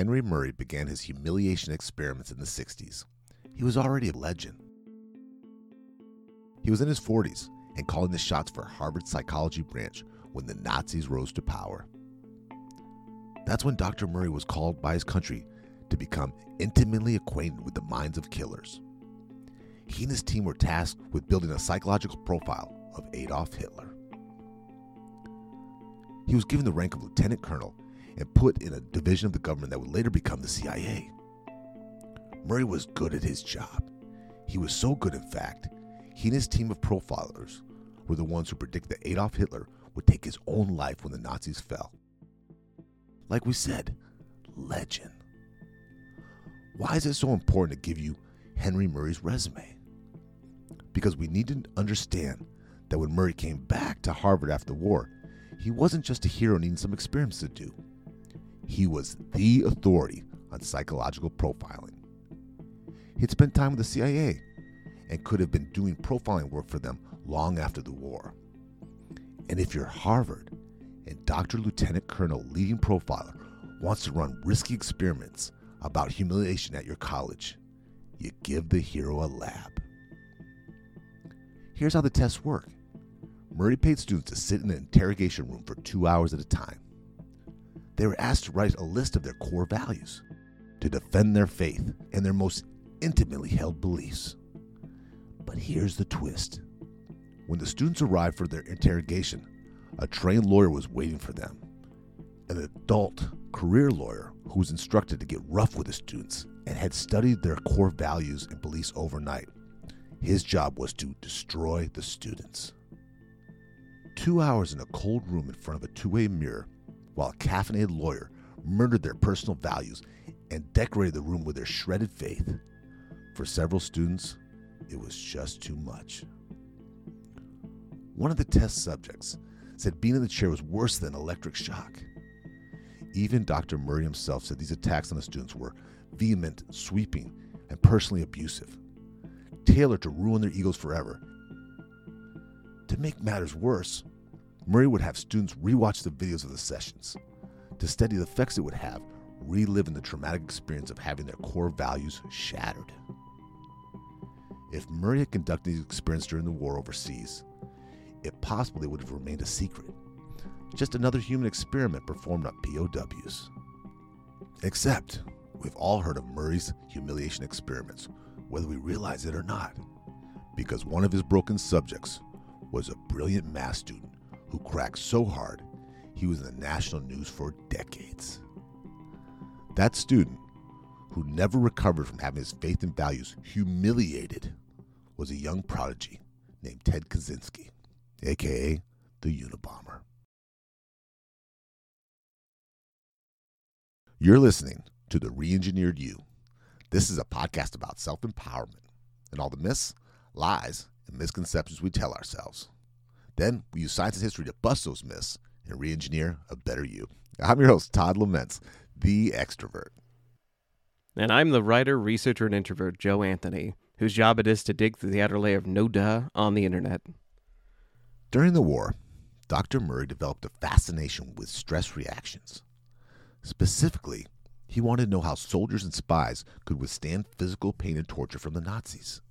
Henry Murray began his humiliation experiments in the 60s, he was already a legend. He was in his 40s and calling the shots for Harvard's psychology branch when the Nazis rose to power. That's when Dr. Murray was called by his country to become intimately acquainted with the minds of killers. He and his team were tasked with building a psychological profile of Adolf Hitler. He was given the rank of lieutenant colonel and put in a division of the government that would later become the CIA. Murray was good at his job. He was so good, in fact, he and his team of profilers were the ones who predicted that Adolf Hitler would take his own life when the Nazis fell. Like we said, legend. Why is it so important to give you Henry Murray's resume? Because we need to understand that when Murray came back to Harvard after the war, he wasn't just a hero needing some experiments to do. He was the authority on psychological profiling. He'd spent time with the CIA and could have been doing profiling work for them long after the war. And if you're Harvard and Dr. Lieutenant Colonel leading profiler wants to run risky experiments about humiliation at your college, you give the hero a lab. Here's how the tests work Murray paid students to sit in an interrogation room for two hours at a time. They were asked to write a list of their core values, to defend their faith and their most intimately held beliefs. But here's the twist when the students arrived for their interrogation, a trained lawyer was waiting for them. An adult career lawyer who was instructed to get rough with the students and had studied their core values and beliefs overnight. His job was to destroy the students. Two hours in a cold room in front of a two way mirror while a caffeinated lawyer murdered their personal values and decorated the room with their shredded faith. For several students, it was just too much. One of the test subjects said being in the chair was worse than electric shock. Even Dr. Murray himself said these attacks on the students were vehement, sweeping, and personally abusive, tailored to ruin their egos forever. To make matters worse, Murray would have students rewatch the videos of the sessions to study the effects it would have reliving the traumatic experience of having their core values shattered. If Murray had conducted these experiments during the war overseas, it possibly would have remained a secret. Just another human experiment performed on POWs. Except, we've all heard of Murray's humiliation experiments, whether we realize it or not, because one of his broken subjects was a brilliant math student who cracked so hard he was in the national news for decades. That student, who never recovered from having his faith and values humiliated, was a young prodigy named Ted Kaczynski, aka the Unabomber. You're listening to The Reengineered You. This is a podcast about self empowerment and all the myths, lies, and misconceptions we tell ourselves. Then we use science and history to bust those myths and re engineer a better you. I'm your host, Todd Laments, the extrovert. And I'm the writer, researcher, and introvert, Joe Anthony, whose job it is to dig through the outer layer of no duh on the internet. During the war, Dr. Murray developed a fascination with stress reactions. Specifically, he wanted to know how soldiers and spies could withstand physical pain and torture from the Nazis.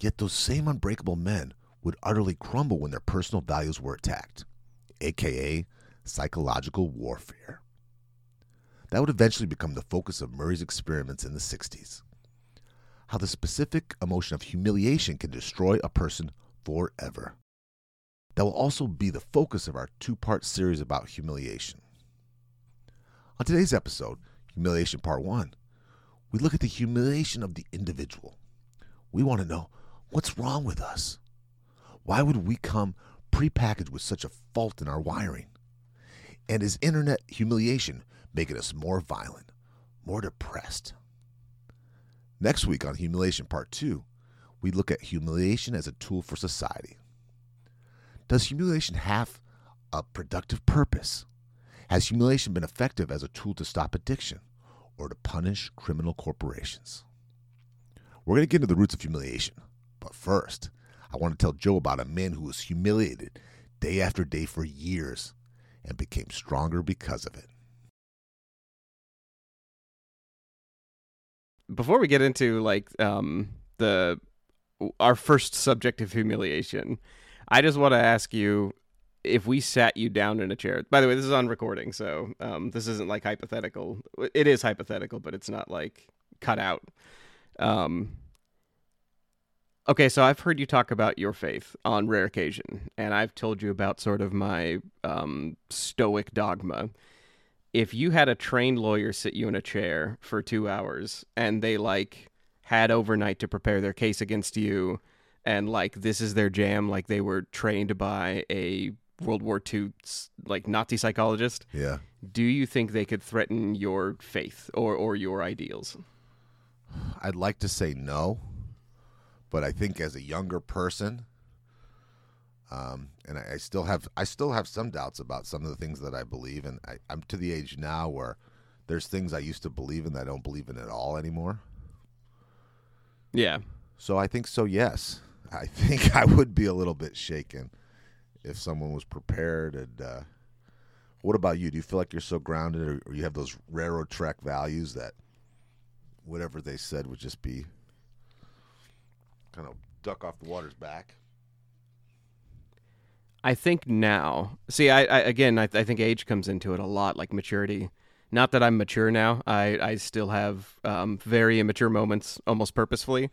Yet those same unbreakable men would utterly crumble when their personal values were attacked, aka psychological warfare. That would eventually become the focus of Murray's experiments in the 60s. How the specific emotion of humiliation can destroy a person forever. That will also be the focus of our two part series about humiliation. On today's episode, Humiliation Part 1, we look at the humiliation of the individual. We want to know what's wrong with us? Why would we come prepackaged with such a fault in our wiring? And is internet humiliation making us more violent, more depressed? Next week on Humiliation Part 2, we look at humiliation as a tool for society. Does humiliation have a productive purpose? Has humiliation been effective as a tool to stop addiction or to punish criminal corporations? We're going to get into the roots of humiliation. But first, I want to tell Joe about a man who was humiliated day after day for years and became stronger because of it. before we get into like um the our first subject of humiliation, I just want to ask you if we sat you down in a chair. By the way, this is on recording, so um, this isn't like hypothetical. It is hypothetical, but it's not like cut out. Um, okay, so I've heard you talk about your faith on rare occasion, and I've told you about sort of my um, stoic dogma. If you had a trained lawyer sit you in a chair for two hours and they like had overnight to prepare their case against you, and like this is their jam, like they were trained by a World War II like Nazi psychologist. Yeah. Do you think they could threaten your faith or or your ideals? I'd like to say no, but I think as a younger person, um, and I, I, still have I still have some doubts about some of the things that I believe, and I, I'm to the age now where there's things I used to believe in that I don't believe in at all anymore. Yeah. So I think so. Yes, I think I would be a little bit shaken if someone was prepared. And uh, what about you? Do you feel like you're so grounded, or, or you have those railroad track values that whatever they said would just be kind of duck off the water's back? I think now. See, I, I again, I, I, think age comes into it a lot, like maturity. Not that I'm mature now. I I still have um, very immature moments, almost purposefully.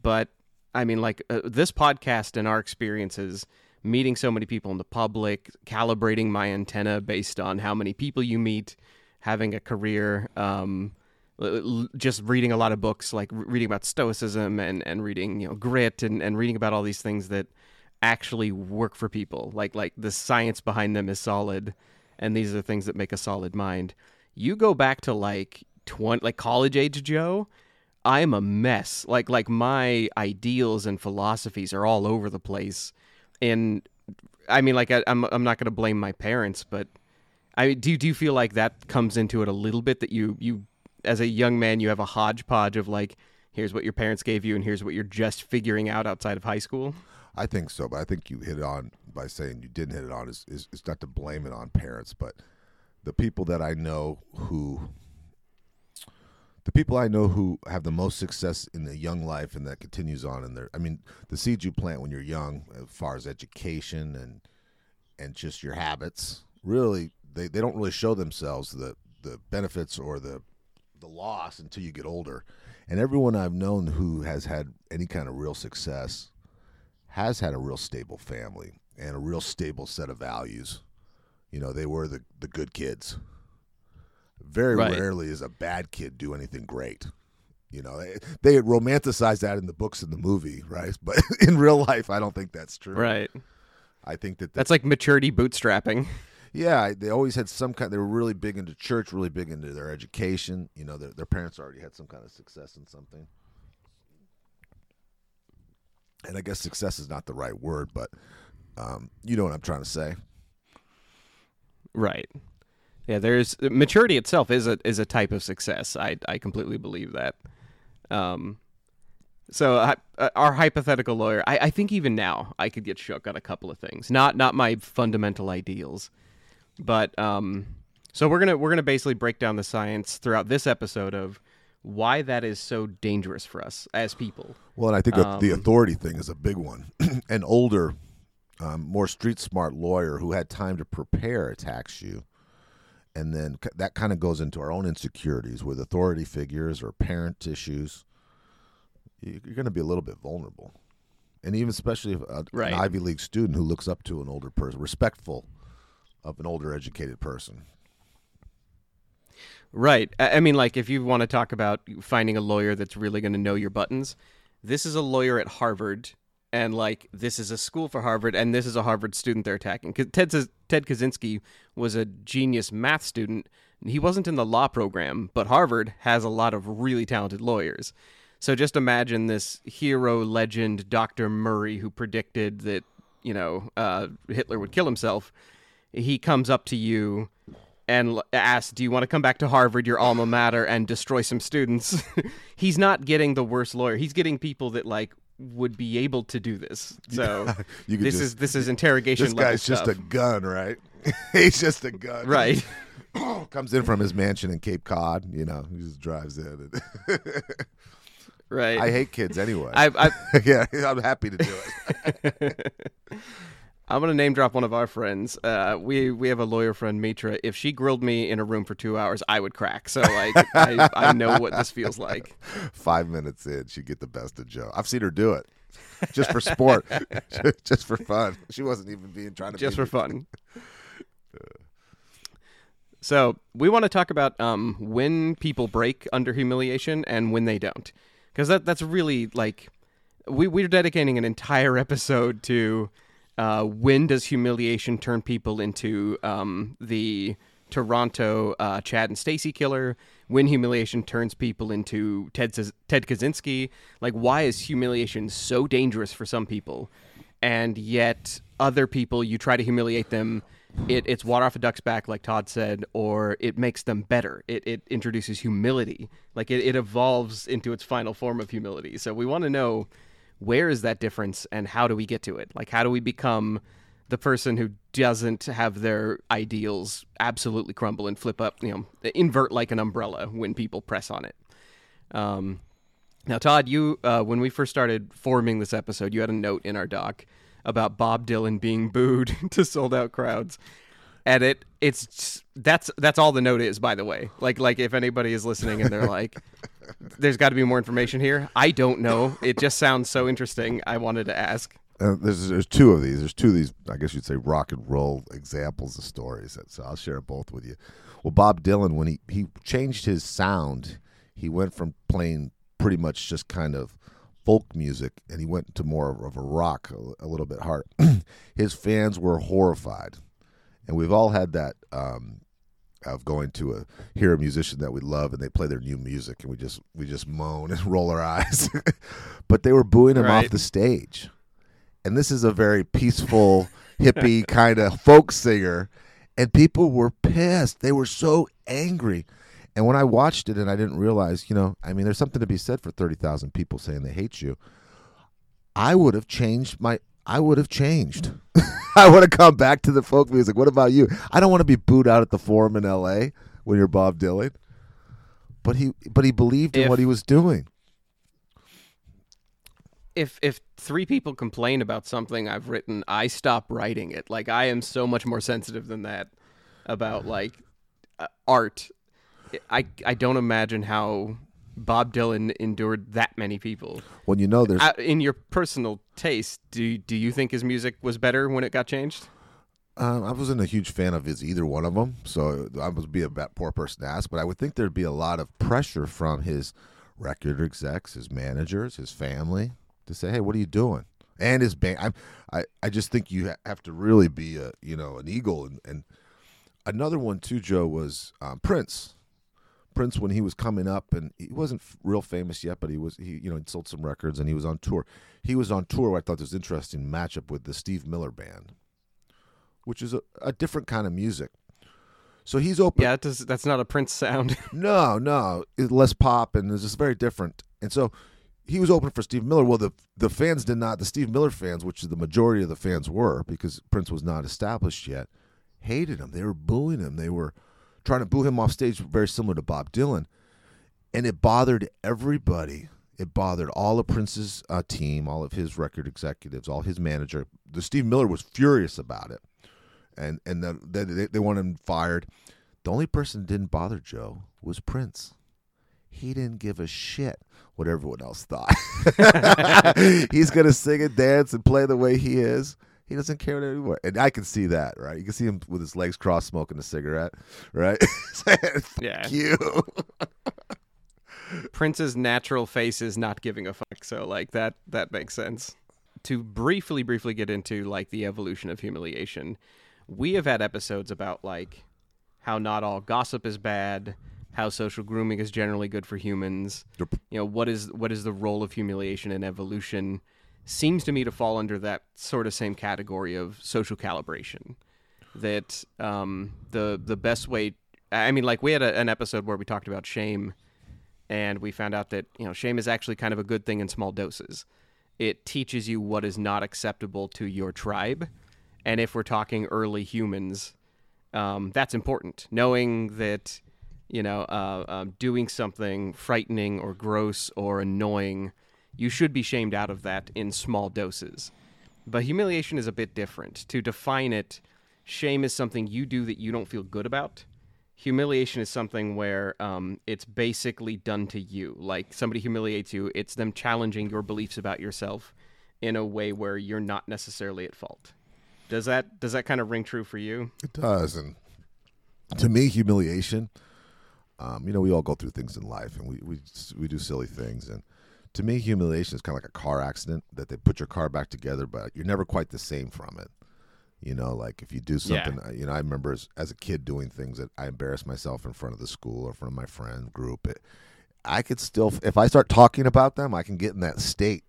But I mean, like uh, this podcast and our experiences meeting so many people in the public, calibrating my antenna based on how many people you meet, having a career, um, Uh, just reading a lot of books, like reading about stoicism and, and reading, you know, grit and, and reading about all these things that actually work for people. Like, like the science behind them is solid. And these are the things that make a solid mind. You go back to like 20, like college age Joe, I'm a mess. Like, like my ideals and philosophies are all over the place and I mean, like I, am I'm, I'm not going to blame my parents, but I do do you feel like that comes into it a little bit that you you as a young man you have a hodgepodge of like here's what your parents gave you and here's what you're just figuring out outside of high school. I think so, but I think you hit it on by saying you didn't hit it on is is, not to blame it on parents, but the people that I know who the people I know who have the most success in the young life and that continues on in their I mean the seeds you plant when you're young as far as education and and just your habits really they, they don't really show themselves the the benefits or the the loss until you get older and everyone I've known who has had any kind of real success has had a real stable family and a real stable set of values you know they were the the good kids very right. rarely is a bad kid do anything great. You know, they, they romanticize that in the books and the movie, right? But in real life, I don't think that's true. Right. I think that that's like maturity bootstrapping. Yeah, they always had some kind. They were really big into church, really big into their education. You know, their their parents already had some kind of success in something. And I guess success is not the right word, but um, you know what I'm trying to say. Right. Yeah, there's maturity itself is a is a type of success. I I completely believe that. Um, so uh, our hypothetical lawyer, I, I think even now I could get shook on a couple of things. Not not my fundamental ideals, but um, so we're gonna we're gonna basically break down the science throughout this episode of why that is so dangerous for us as people. Well, and I think um, the authority thing is a big one. An older, um, more street smart lawyer who had time to prepare attacks you and then that kind of goes into our own insecurities with authority figures or parent issues. You're going to be a little bit vulnerable, and even especially a, right. an Ivy League student who looks up to an older person, respectful of an older educated person. Right. I mean, like if you want to talk about finding a lawyer that's really going to know your buttons, this is a lawyer at Harvard and like this is a school for Harvard, and this is a Harvard student they're attacking. Ted says Ted Kaczynski was a genius math student. He wasn't in the law program, but Harvard has a lot of really talented lawyers. So just imagine this hero legend, Dr. Murray, who predicted that you know uh, Hitler would kill himself. He comes up to you and asks, "Do you want to come back to Harvard, your alma mater, and destroy some students?" He's not getting the worst lawyer. He's getting people that like would be able to do this. So this just- is this is interrogation This guy's just stuff. a gun, right? He's just a gun. right. Comes in from his mansion in Cape Cod, you know, he just drives in. Right. I hate kids anyway. I, I, yeah, I'm happy to do it. I'm gonna name drop one of our friends. Uh, we we have a lawyer friend, Mitra. If she grilled me in a room for two hours, I would crack. So like, I, I know what this feels like. Five minutes in, she'd get the best of Joe. I've seen her do it. Just for sport. just for fun. She wasn't even being trying to just for fun. So we want to talk about um, when people break under humiliation and when they don't, because that that's really like we we're dedicating an entire episode to uh, when does humiliation turn people into um, the Toronto uh, Chad and Stacy killer? When humiliation turns people into Ted Ted Kaczynski? Like, why is humiliation so dangerous for some people, and yet other people you try to humiliate them? It, it's water off a duck's back, like Todd said, or it makes them better. It, it introduces humility, like it, it evolves into its final form of humility. So we want to know where is that difference and how do we get to it? Like, how do we become the person who doesn't have their ideals absolutely crumble and flip up, you know, invert like an umbrella when people press on it? Um, now, Todd, you uh, when we first started forming this episode, you had a note in our doc about Bob Dylan being booed to sold out crowds. And it it's that's that's all the note is, by the way. Like like if anybody is listening and they're like, "There's got to be more information here," I don't know. It just sounds so interesting. I wanted to ask. Uh, there's there's two of these. There's two of these. I guess you'd say rock and roll examples of stories. So I'll share both with you. Well, Bob Dylan, when he he changed his sound, he went from playing pretty much just kind of folk music, and he went to more of a rock, a, a little bit hard. his fans were horrified, and we've all had that. Um, of going to a hear a musician that we love and they play their new music and we just we just moan and roll our eyes. But they were booing him Right. off the stage. And this is a very peaceful hippie kind of folk singer. And people were pissed. They were so angry. And when i watched it and i didn't realize you know i mean there's something to be said for 30,000 people saying they hate you. I would have changed my i would have changed. I would have come back to the folk music. What about you? I don't want to be booed out at the forum in la when you're bob dylan. But he but he believed in If- what he was doing. If if three people complain about something I've written, I stop writing it. Like I am so much more sensitive than that about like uh, art. I I don't imagine how Bob Dylan endured that many people. when you know there's Uh, in your personal taste, do do you think his music was better when it got changed? Um, I wasn't a huge fan of his either one of them, so I would be a bad, poor person to ask. But I would think there'd be a lot of pressure from his record execs, his managers, his family to say, "Hey, what are you doing?" And his band. I'm, I I just think you have to really be a you know an eagle. And, and another one too, Joe was um, Prince. Prince when he was coming up and he wasn't real famous yet, but he was he you know he sold some records and he was on tour. He was on tour. I thought was interesting matchup with the Steve Miller Band which is a, a different kind of music. So he's open. Yeah, that does, that's not a Prince sound. No, no, it's less pop and it's just very different. And so he was open for Steve Miller. Well, the the fans did not. The Steve Miller fans, which the majority of the fans were, because Prince was not established yet, hated him. They were booing him. They were trying to boo him off stage, very similar to Bob Dylan, and it bothered everybody. It bothered all of Prince's uh, team, all of his record executives, all his manager. The Steve Miller was furious about it, and and the, they they wanted him fired. The only person that didn't bother Joe was Prince. He didn't give a shit what everyone else thought. He's gonna sing and dance and play the way he is. He doesn't care anymore, and I can see that, right? You can see him with his legs crossed, smoking a cigarette, right? Yeah. you. Prince's natural face is not giving a fuck, so like that that makes sense. To briefly briefly get into like the evolution of humiliation, we have had episodes about like how not all gossip is bad, how social grooming is generally good for humans. Yep. You know, what is what is the role of humiliation in evolution? Seems to me to fall under that sort of same category of social calibration. That um, the the best way I mean, like we had a, an episode where we talked about shame and we found out that you know shame is actually kind of a good thing in small doses it teaches you what is not acceptable to your tribe. And if we're talking early humans, um, that's important. Knowing that, you know, uh, uh, doing something frightening or gross or annoying, you should be shamed out of that in small doses. But humiliation is a bit different. To define it, shame is something you do that you don't feel good about. Humiliation is something where um, it's basically done to you. Like somebody humiliates you, it's them challenging your beliefs about yourself in a way where you're not necessarily at fault. Does that does that kind of ring true for you? It does, and to me, humiliation. Um, you know, we all go through things in life, and we we we do silly things, and to me, humiliation is kind of like a car accident that they put your car back together, but you're never quite the same from it. You know, like if you do something, Yeah. you know, I remember as, as a kid doing things that I embarrassed myself in front of the school or in front of my friend group. It, I could still, if I start talking about them, I can get in that state.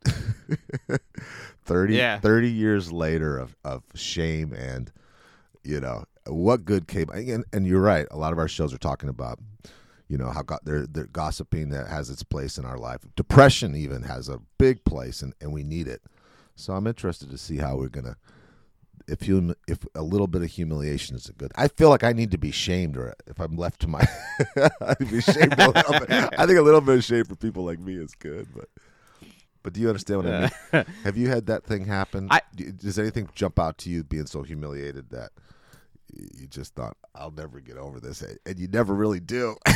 30, Yeah. 30 years later of, of shame and, you know, what good came. And, and you're right. A lot of our shows are talking about, you know, how got they're, they're gossiping that has its place in our life. Depression even has a big place and, and we need it. So I'm interested to see how we're going to if you if a little bit of humiliation is a good I feel like I need to be shamed or if I'm left to my I'd be shamed a little bit. I think a little bit of shame for people like me is good, but but do you understand what I mean? Have you had that thing happen? I- Does anything jump out to you being so humiliated that you just thought I'll never get over this, and you never really do?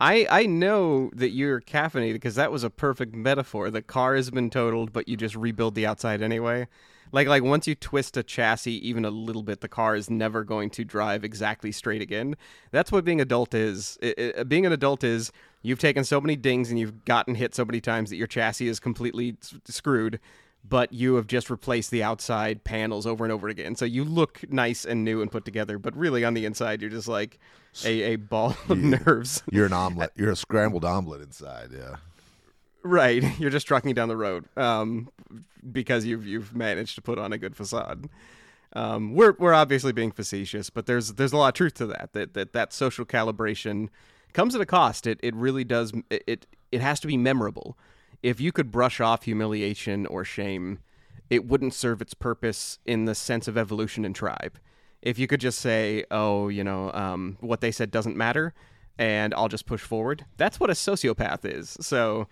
I I know that you're caffeinated because that was a perfect metaphor. The car has been totaled, but you just rebuild the outside anyway. Like like once you twist a chassis even a little bit, the car is never going to drive exactly straight again. That's what being adult is. I- I- uh, being an adult is you've taken so many dings and you've gotten hit so many times that your chassis is completely s- screwed. But you have just replaced the outside panels over and over again. So you look nice and new and put together, but really on the inside, you're just like a, a ball of nerves. You're an omelet. You're a scrambled omelet inside. Yeah. Right, you're just trucking down the road um, because you've you've managed to put on a good facade. Um, we're we're obviously being facetious, but there's there's a lot of truth to that. That that that social calibration comes at a cost. It it really does. It, it has to be memorable. If you could brush off humiliation or shame, it wouldn't serve its purpose in the sense of evolution and tribe. If you could just say, "Oh, you know, um, what they said doesn't matter," and I'll just push forward, that's what a sociopath is. So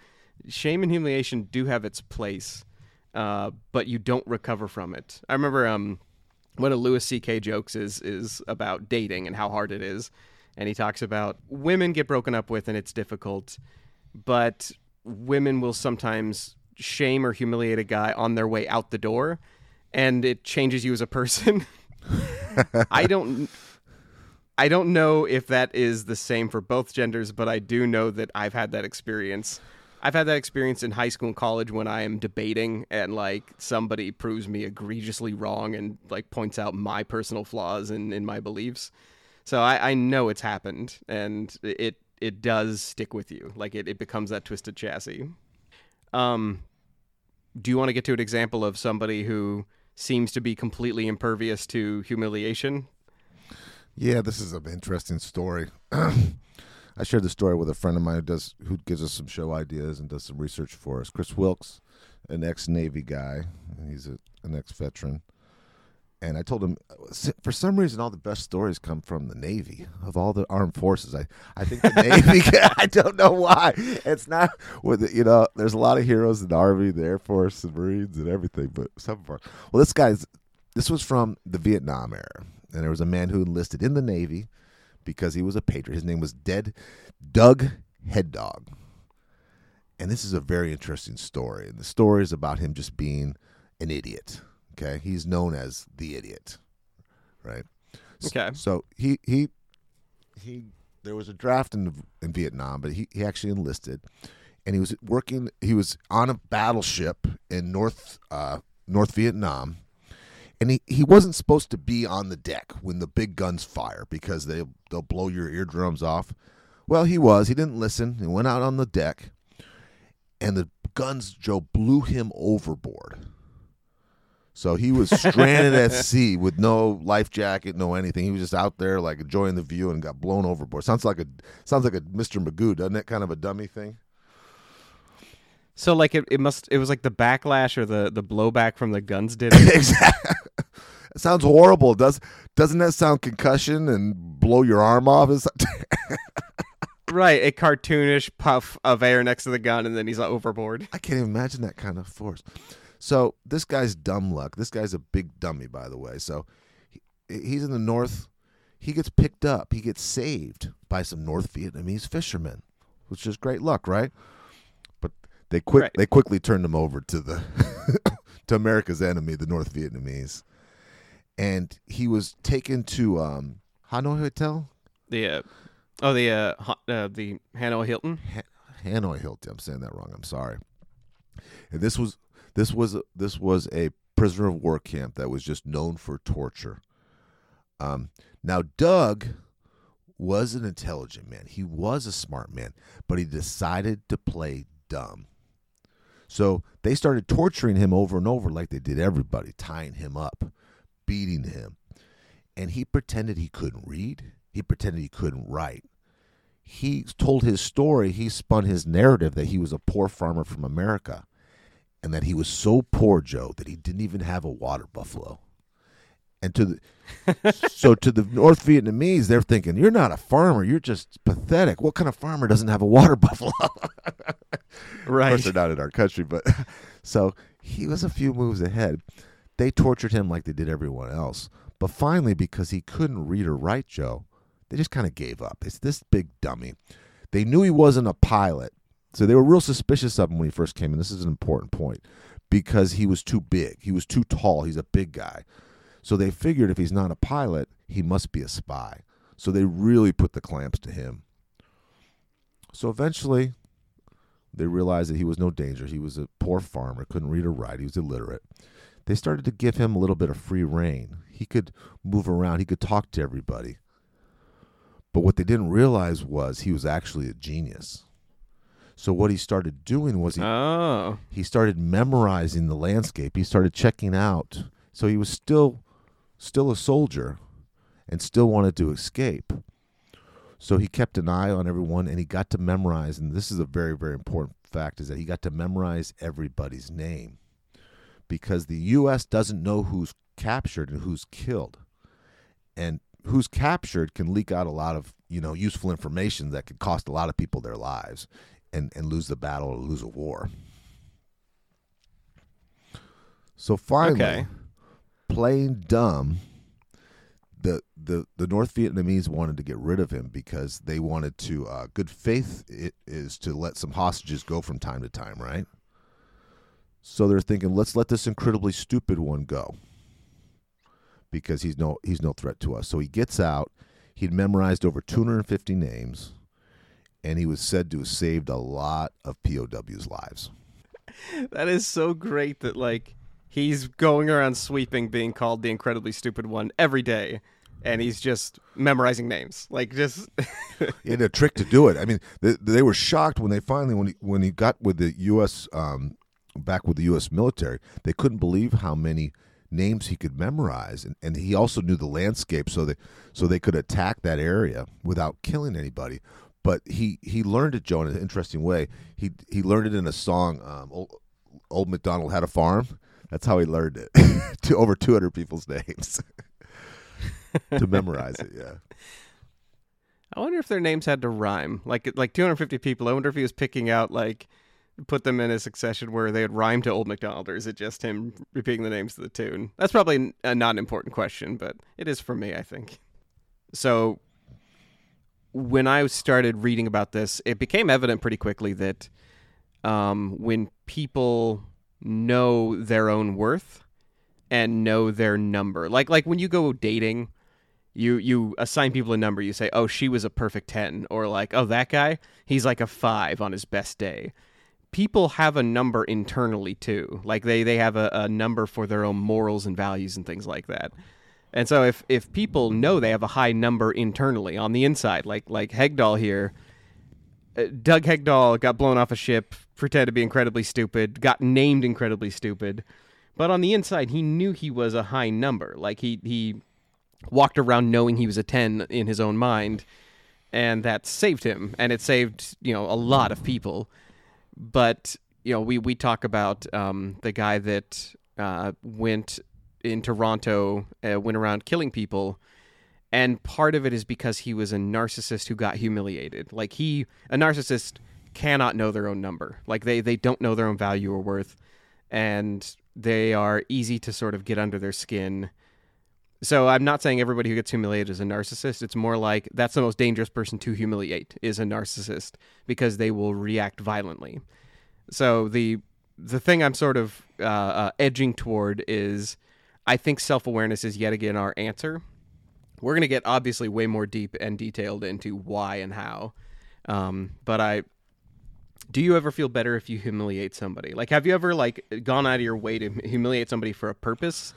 shame and humiliation do have its place, uh, but you don't recover from it. I remember um, one of Louis C.K. jokes is is about dating and how hard it is, and he talks about women get broken up with and it's difficult, but women will sometimes shame or humiliate a guy on their way out the door, and it changes you as a person. I don't. I don't know if that is the same for both genders, but I do know that I've had that experience. I've had that experience in high school and college when I am debating and like somebody proves me egregiously wrong and like points out my personal flaws in, in my beliefs. So I, I know it's happened and it it does stick with you. Like it, it becomes that twisted chassis. Um do you want to get to an example of somebody who seems to be completely impervious to humiliation? Yeah, this is an interesting story. I shared the story with a friend of mine who does who gives us some show ideas and does some research for us. Chris Wilkes, an ex Navy guy, he's a, an ex veteran. And I told him, for some reason, all the best stories come from the Navy of all the armed forces. I, I think the Navy. I don't know why. It's not with you know. There's a lot of heroes in the Army, the Air Force, the Marines, and everything. But some of our well, this guy's this was from the Vietnam era, and there was a man who enlisted in the Navy because he was a patriot. His name was Dead Doug Hegdahl, and this is a very interesting story. And the story is about him just being an idiot. Okay, he's known as the idiot, right? Okay. So he he he. There was a draft in in Vietnam, but he he actually enlisted, and he was working. He was on a battleship in North uh, North Vietnam, and he, he wasn't supposed to be on the deck when the big guns fire because they they'll blow your eardrums off. Well, he was. He didn't listen. He went out on the deck, and the guns Joe blew him overboard. So he was stranded at sea with no life jacket, no anything. He was just out there like enjoying the view and got blown overboard. Sounds like a sounds like a Mr. Magoo, doesn't it? Kind of a dummy thing. So like it, it must it was like the backlash or the the blowback from the guns did it. exactly. It sounds horrible. Does doesn't that sound concussion and blow your arm off? It's right, a cartoonish puff of air next to the gun and then he's overboard. I can't even imagine that kind of force. So this guy's dumb luck. This guy's a big dummy, by the way. So he, he's in the north. He gets picked up. He gets saved by some North Vietnamese fishermen, which is great luck, right? But they quick Right. they quickly turned him over to the to America's enemy, the North Vietnamese, and he was taken to um, Hanoi Hotel, The uh, oh the uh, uh the Hanoi Hilton. Ha- Hanoi Hilton. I'm saying that wrong. I'm sorry. And this was this was this was a prisoner of war camp that was just known for torture. Um, now Doug was an intelligent man. He was a smart man, but he decided to play dumb. So they started torturing him over and over, like they did everybody, tying him up, beating him, and he pretended he couldn't read. He pretended he couldn't write he told his story, he spun his narrative that he was a poor farmer from America and that he was so poor, Joe, that he didn't even have a water buffalo. And to the so to the North Vietnamese, they're thinking, You're not a farmer, you're just pathetic. What kind of farmer doesn't have a water buffalo? right. Of course they're not in our country, but so he was a few moves ahead. They tortured him like they did everyone else. But finally, because he couldn't read or write, Joe, they just kind of gave up. It's this big dummy. They knew he wasn't a pilot, so they were real suspicious of him when he first came in. This is an important point because he was too big. He was too tall. He's a big guy. So they figured if he's not a pilot, he must be a spy. So they really put the clamps to him. So eventually, they realized that he was no danger. He was a poor farmer, couldn't read or write, he was illiterate. They started to give him a little bit of free reign. He could move around, he could talk to everybody. But what they didn't realize was he was actually a genius. So what he started doing was he Oh. he started memorizing the landscape. He started checking out. So he was still still a soldier and still wanted to escape. So he kept an eye on everyone and he got to memorize and this is a very very important fact is that he got to memorize everybody's name. Because the US doesn't know who's captured and who's killed. And who's captured can leak out a lot of, you know, useful information that could cost a lot of people their lives and, and lose the battle or lose a war. So finally, Okay. playing dumb, the, the the North Vietnamese wanted to get rid of him because they wanted to. Uh, good faith it is to let some hostages go from time to time, right? So they're thinking, let's let this incredibly stupid one go because he's no he's no threat to us. So he gets out. He'd memorized over 250 names, and he was said to have saved a lot of POWs' lives. That is so great that like he's going around sweeping being called the incredibly stupid one every day and he's just memorizing names. Like just had a trick to do it. I mean, they, they were shocked when they finally when he when he got with the U.S. Um, back with the U.S. military. They couldn't believe how many names he could memorize, and, and he also knew the landscape, so they so they could attack that area without killing anybody. But he he learned it, Joe, in an interesting way. He he learned it in a song. Um, old, old MacDonald had a farm. That's how he learned it to over 200 people's names to memorize it. Yeah. I wonder if their names had to rhyme. Like like 250 people. I wonder if he was picking out like put them in a succession where they would rhyme to Old MacDonald, or is it just him repeating the names to the tune? That's probably a not important question, but it is for me, I think. So when I started reading about this, it became evident pretty quickly that um, when people know their own worth and know their number, like like when you go dating, you you assign people a number. You say, "Oh, she was a perfect ten," or like, "Oh, that guy, he's like a five on his best day." People have a number internally too. Like they they have a, a number for their own morals and values and things like that. And so if if people know they have a high number internally on the inside, like like Hegdahl here, uh, Doug Hegdahl got blown off a ship, pretended to be incredibly stupid, got named incredibly stupid, but on the inside he knew he was a high number. Like he he walked around knowing he was a 10 in his own mind and that saved him and it saved, you know, a lot of people. But you know, we we talk about um, the guy that uh, went in Toronto, uh, went around killing people, and part of it is because he was a narcissist who got humiliated. Like he, a narcissist cannot know their own number. Like they they don't know their own value or worth, and they are easy to sort of get under their skin. So I'm not saying everybody who gets humiliated is a narcissist. It's more like that's the most dangerous person to humiliate is a narcissist because they will react violently. So the the thing I'm sort of uh, uh, edging toward is I think self awareness is yet again our answer. We're going to get obviously way more deep and detailed into why and how. Um, but I do you ever feel better if you humiliate somebody? Like, have you ever like gone out of your way to humiliate somebody for a purpose,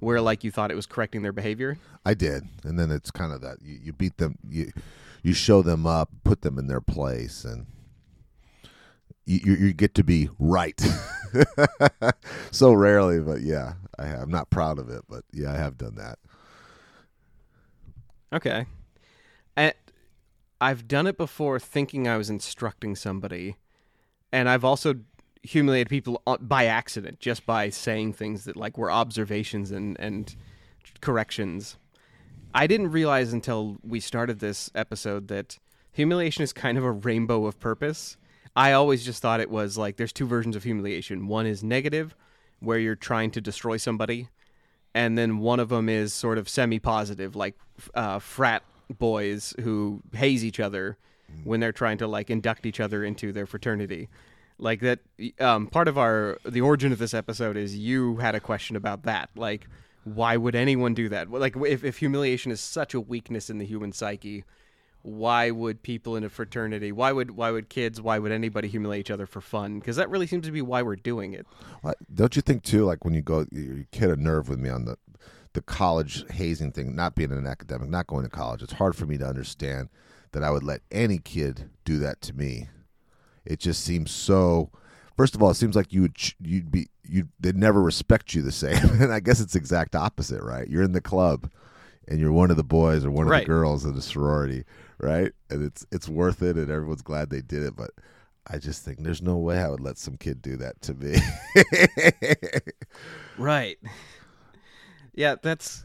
where like you thought it was correcting their behavior? I did, and then it's kind of that you, you beat them, you you show them up, put them in their place, and you, you get to be right. so rarely, but yeah, I. I'm not proud of it, but yeah, I have done that. Okay, and I've done it before, thinking I was instructing somebody, and I've also humiliated people uh, by accident, just by saying things that like were observations and and corrections. I didn't realize until we started this episode that humiliation is kind of a rainbow of purpose I always just thought it was like there's two versions of humiliation. One is negative, where you're trying to destroy somebody, and then one of them is sort of semi-positive, like uh, frat boys who haze each other when they're trying to like induct each other into their fraternity. Like that. Um, part of our the origin of this episode is you had a question about that, like. Why would anyone do that? Like, if, if humiliation is such a weakness in the human psyche, why would people in a fraternity why would why would kids why would anybody humiliate each other for fun? Because that really seems to be why we're doing it. Don't you think too like when you go you hit a nerve with me on the the college hazing thing not being an academic not going to college it's hard for me to understand that i would let any kid do that to me. It just seems so first of all it seems like you would you'd be you they'd never respect you the same. And i guess it's exact opposite right? You're in the club and you're one of the boys or one of right. the girls in the sorority right? And it's it's worth it, and everyone's glad they did it. But I just think there's no way I would let some kid do that to me. right. Yeah, that's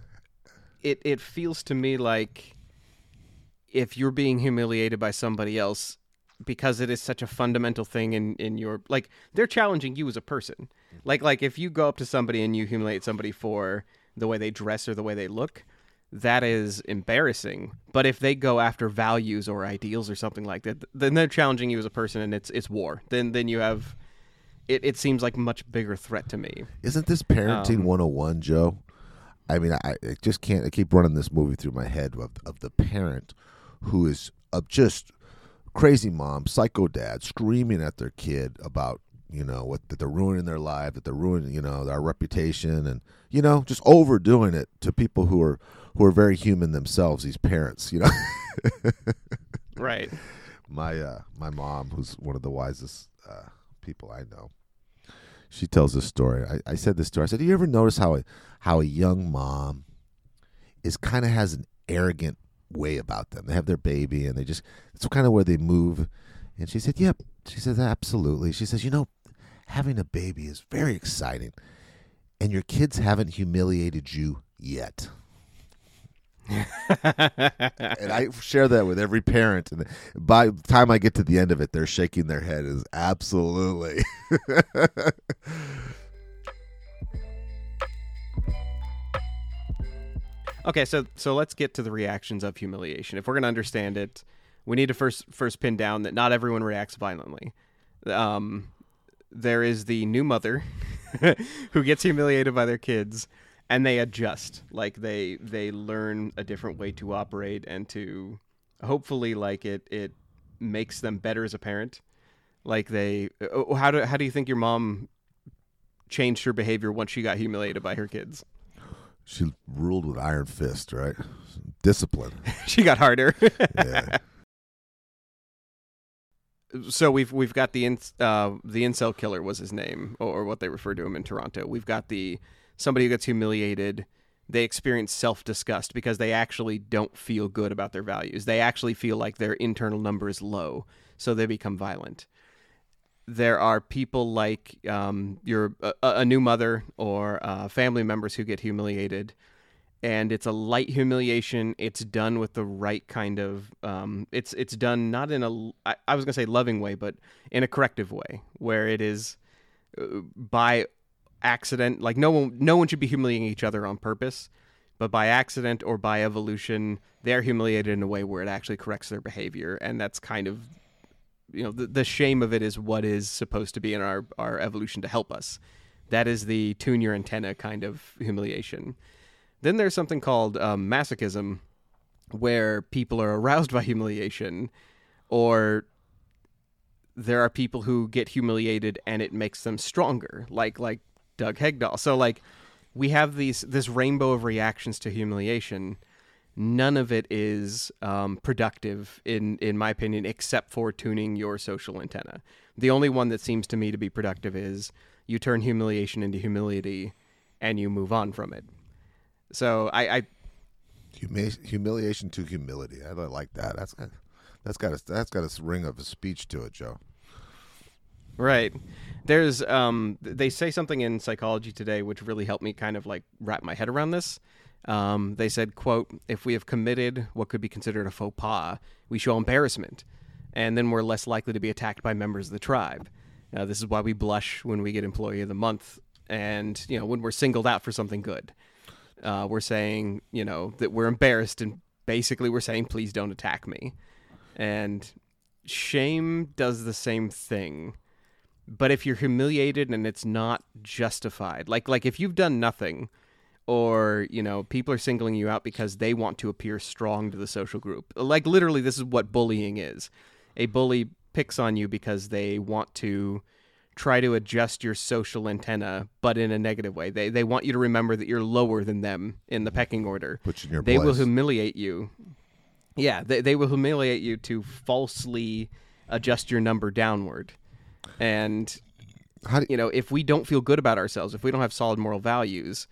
it. It feels to me like if you're being humiliated by somebody else because it is such a fundamental thing in in your like they're challenging you as a person. Mm-hmm. Like like if you go up to somebody and you humiliate somebody for the way they dress or the way they look, that is embarrassing. But if they go after values or ideals or something like that, then they're challenging you as a person, and it's it's war. Then then you have it. It seems like much bigger threat to me. Isn't this parenting um, 101, Joe? I mean, I, I, just can't. I keep running this movie through my head of of the parent who is of just crazy mom, psycho dad, screaming at their kid about you know what that they're ruining their life, that they're ruining you know their reputation, and you know just overdoing it to people who are who are very human themselves. These parents, you know. right. My uh, my mom, who's one of the wisest uh, people I know, she tells this story. I, I said this to her. I said, "Do you ever notice how a how a young mom is kind of has an arrogant way about them? They have their baby, and they just it's kind of where they move." And she said, "Yep." She says, "Absolutely." She says, "You know, having a baby is very exciting, and your kids haven't humiliated you yet." and I share that with every parent. And by the time I get to the end of it, they're shaking their head. Is absolutely. okay, so so let's get to the reactions of humiliation. If we're going to understand it, we need to first first pin down that not everyone reacts violently. Um, there is the new mother who gets humiliated by their kids and they adjust. Like they they learn a different way to operate and to hopefully like it it makes them better as a parent. Like they oh, how do how do you think your mom changed her behavior once she got humiliated by her kids? She ruled with iron fist right? Discipline. She got harder. Yeah. So we've we've got the in, uh, the incel killer was his name or what they refer to him in Toronto. We've got the somebody who gets humiliated, they experience self disgust because they actually don't feel good about their values. They actually feel like their internal number is low, so they become violent. there are people like um, your a, a new mother or uh, family members who get humiliated, and it's a light humiliation. It's done with the right kind of. Um, it's it's done not in a I, I was gonna say loving way, but in a corrective way, where it is uh, by accident. Like no one no one should be humiliating each other on purpose, but by accident or by evolution, they're humiliated in a way where it actually corrects their behavior, and that's kind of you know the, the shame of it is what is supposed to be in our our evolution to help us that is the tune your antenna kind of humiliation then there's something called um, masochism where people are aroused by humiliation or there are people who get humiliated and it makes them stronger like like doug hegdahl so like we have these this rainbow of reactions to humiliation none of it is um, productive in in my opinion except for tuning your social antenna the only one that seems to me to be productive is you turn humiliation into humility and you move on from it so i, I Humi- humiliation to humility. I don't like that. That's that's got a that's got a ring of a speech to it, Joe. Right. There's um they say something in psychology today which really helped me kind of like wrap my head around this. Um, they said, quote, if we have committed what could be considered a faux pas, we show embarrassment, and then we're less likely to be attacked by members of the tribe. Uh, this is why we blush when we get employee of the month and, you know, when we're singled out for something good. Uh, we're saying, you know, that we're embarrassed and basically we're saying, please don't attack me. And shame does the same thing but if you're humiliated and it's not justified like like if you've done nothing or you know people are singling you out because they want to appear strong to the social group like literally this is what bullying is. A bully picks on you because they want to try to adjust your social antenna but in a negative way. They they want you to remember that you're lower than them in the pecking order. Put you in your they will humiliate you. Yeah they, they will humiliate you to falsely adjust your number downward and How do, you know if we don't feel good about ourselves if we don't have solid moral values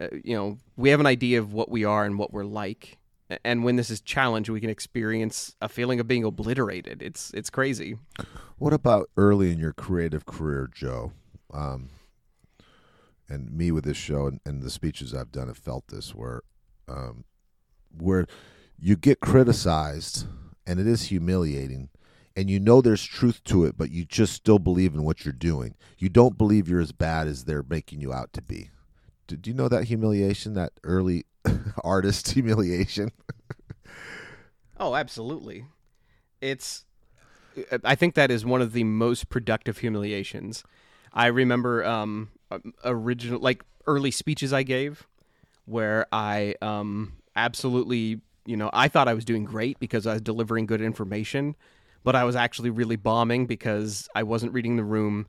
uh, you know we have an idea of what we are and what we're like. And when this is challenged we can experience a feeling of being obliterated. It's it's crazy. What about early in your creative career, Joe? Um, and me with this show and, and the speeches I've done have felt this where um, where you get criticized and it is humiliating and you know there's truth to it, but you just still believe in what you're doing. You don't believe you're as bad as they're making you out to be. Did you know that humiliation, that early artist humiliation? oh absolutely it's i think that is one of the most productive humiliations i remember um original like early speeches i gave where i um absolutely you know i thought i was doing great because i was delivering good information but i was actually really bombing because i wasn't reading the room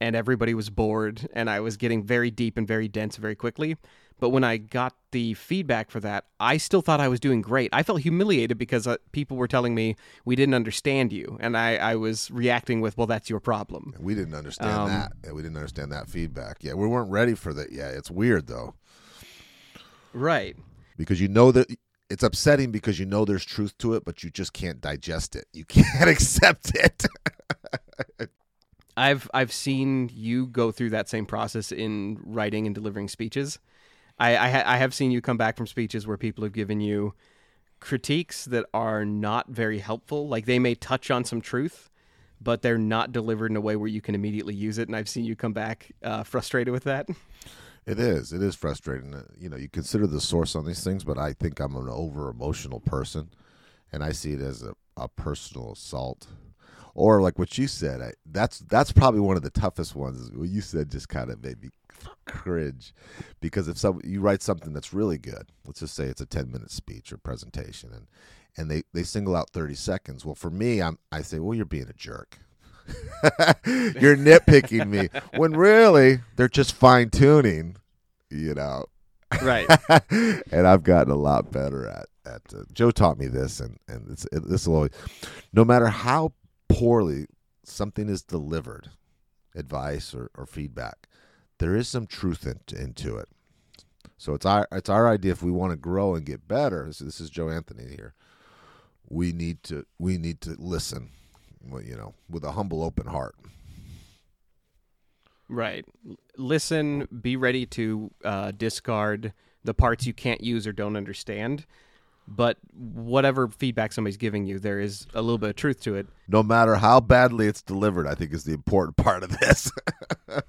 and everybody was bored and I was getting very deep and very dense very quickly. But when I got the feedback for that, I still thought I was doing great. I felt humiliated because uh, people were telling me we didn't understand you, and I, I was reacting with, "Well, that's your problem." We didn't understand Um, that. Yeah, we didn't understand that feedback. Yeah, we weren't ready for that Yeah, It's weird though. Right. because you know that it's upsetting because you know there's truth to it, but you just can't digest it. You can't accept it. I've I've seen you go through that same process in writing and delivering speeches. I I, ha- I have seen you come back from speeches where people have given you critiques that are not very helpful. Like they may touch on some truth, but they're not delivered in a way where you can immediately use it. And I've seen you come back uh, frustrated with that. It is. It is frustrating. Uh, You know, you consider the source on these things, but I think I'm an over emotional person, and I see it as a, a personal assault. Or like what you said, I, that's that's probably one of the toughest ones. What you said just kind of made me cringe, because if some you write something that's really good, let's just say it's a ten minute speech or presentation, and and they they single out thirty seconds. Well, for me, I'm I say, well, you're being a jerk. you're nitpicking me when really they're just fine tuning, you know. Right. and I've gotten a lot better at at. Uh, Joe taught me this, and and it's, it, this will always, no matter how poorly something is delivered, advice or, or feedback, there is some truth in, into it. So it's our it's our idea if we want to grow and get better. This, this is Joe Anthony here. We need to we need to listen, you know, with a humble, open heart. Right. Listen, be ready to uh, discard the parts you can't use or don't understand. But whatever feedback somebody's giving you, there is a little bit of truth to it. No matter how badly it's delivered, I think is the important part of this.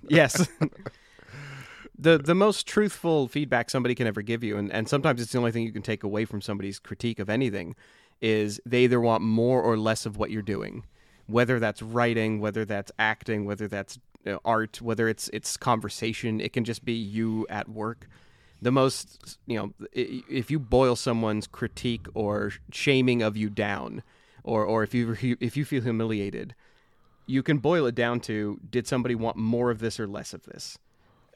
Yes. the the most truthful feedback somebody can ever give you, and, and sometimes it's the only thing you can take away from somebody's critique of anything, is they either want more or less of what you're doing. Whether that's writing, whether that's acting, whether that's you know, art, whether it's it's conversation, it can just be you at work. The most, you know, if you boil someone's critique or shaming of you down, or or if you if you feel humiliated, you can boil it down to did somebody want more of this or less of this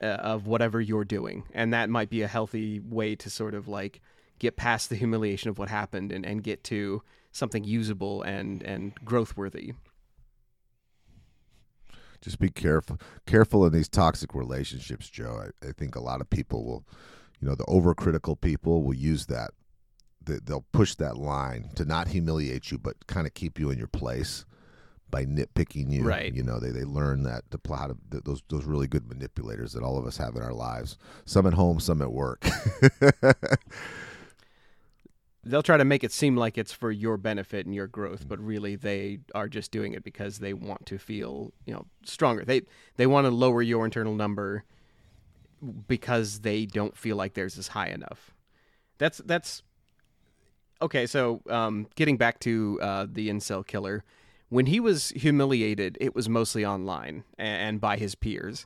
uh, of whatever you're doing and that might be a healthy way to sort of like get past the humiliation of what happened and, and get to something usable and and growth worthy Just be careful, careful in these toxic relationships, Joe. I, I think a lot of people will, you know, the overcritical people will use that. They, they'll push that line to not humiliate you, but kind of keep you in your place by nitpicking you. Right. You know, they, they learn that to plot of th- those those really good manipulators that all of us have in our lives. Some at home, some at work. they'll try to make it seem like it's for your benefit and your growth but really they are just doing it because they want to feel you know stronger. They they want to lower your internal number because they don't feel like theirs is high enough. That's that's okay so um getting back to uh the incel killer when he was humiliated it was mostly online and by his peers.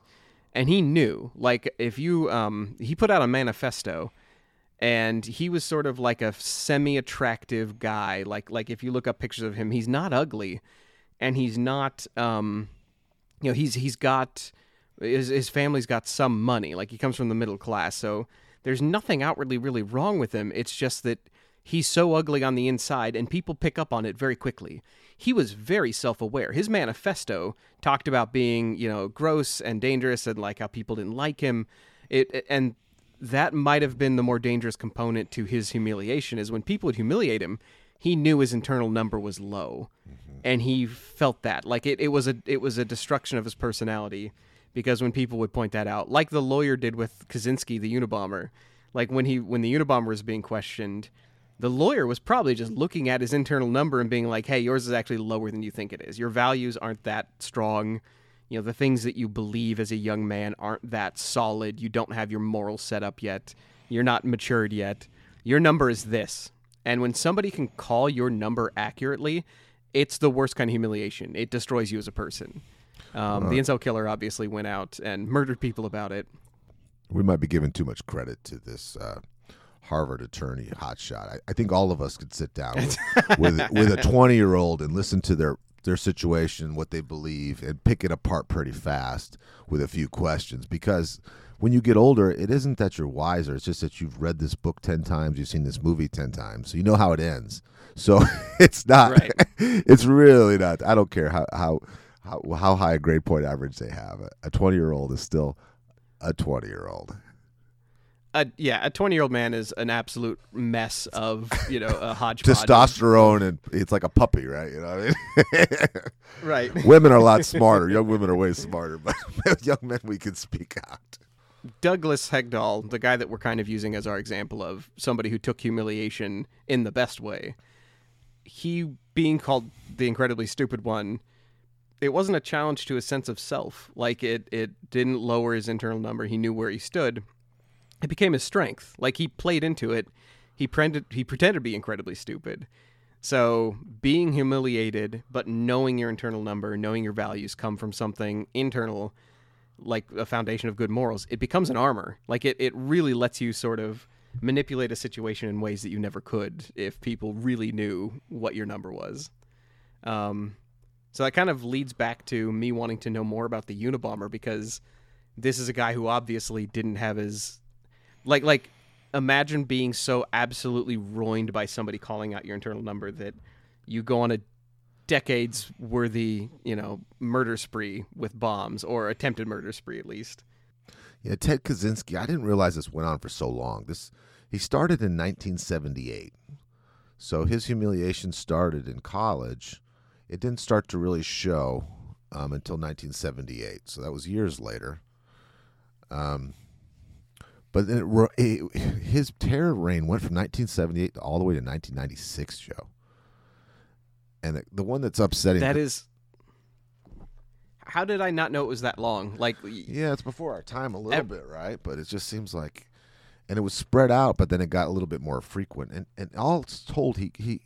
And he knew like if you um he put out a manifesto and he was sort of like a semi-attractive guy. Like like if you look up pictures of him he's not ugly and he's not um you know he's he's got his, his family's got some money. Like he comes from the middle class so there's nothing outwardly really wrong with him. It's just that he's so ugly on the inside and people pick up on it very quickly. He was very self-aware. His manifesto talked about being you know gross and dangerous and like how people didn't like him. It and that might have been the more dangerous component to his humiliation is when people would humiliate him he knew his internal number was low. Mm-hmm. And he felt that. Like it, it was a it was a destruction of his personality because when people would point that out like the lawyer did with kaczynski the unabomber like when he when the unabomber was being questioned the lawyer was probably just looking at his internal number and being like hey yours is actually lower than you think it is. Your values aren't that strong you know the things that you believe as a young man aren't that solid. You don't have your moral set up yet. You're not matured yet. Your number is this. And when somebody can call your number accurately it's the worst kind of humiliation. It destroys you as a person. Um, the incel killer obviously went out and murdered people about it. We might be giving too much credit to this uh, Harvard attorney hotshot. I, I think all of us could sit down with with, with a twenty year old and listen to their their situation, what they believe, and pick it apart pretty fast with a few questions. Because when you get older, it isn't that you're wiser; it's just that you've read this book ten times, you've seen this movie ten times, so you know how it ends. So it's not. Right. it's really not. I don't care how how how, how high a grade point average they have. A twenty year old is still a twenty year old. A, yeah a 20 year old man is an absolute mess of you know a hodgepodge testosterone and it's like a puppy, right? You know what I mean? right women are a lot smarter. Young women are way smarter, but young men we can speak out. Douglas Hegdahl, the guy that we're kind of using as our example of somebody who took humiliation in the best way, he being called the incredibly stupid one, it wasn't a challenge to his sense of self. Like it, it didn't lower his internal number. He knew where he stood. It became his strength. Like he played into it. He pretended, he pretended to be incredibly stupid. So being humiliated, but knowing your internal number, knowing your values come from something internal like a foundation of good morals, it becomes an armor. Like it, it really lets you sort of manipulate a situation in ways that you never could if people really knew what your number was. Um, so that kind of leads back to me wanting to know more about the Unabomber because this is a guy who obviously didn't have his like like imagine being so absolutely ruined by somebody calling out your internal number that you go on a decades worthy, you know, murder spree with bombs or attempted murder spree at least. Yeah, Ted Kaczynski. I didn't realize this went on for so long. This he started in 1978, so his humiliation started in college. It didn't start to really show um, until 1978. So that was years later. Um, but then it, it, his terror reign went from 1978 all the way to 1996, Joe. And the, the one that's upsetting That is. How did I not know it was that long? Like, Yeah, it's before our time a little Ev- bit, right? But it just seems like, and it was spread out, but then it got a little bit more frequent. And and all it's told, he he,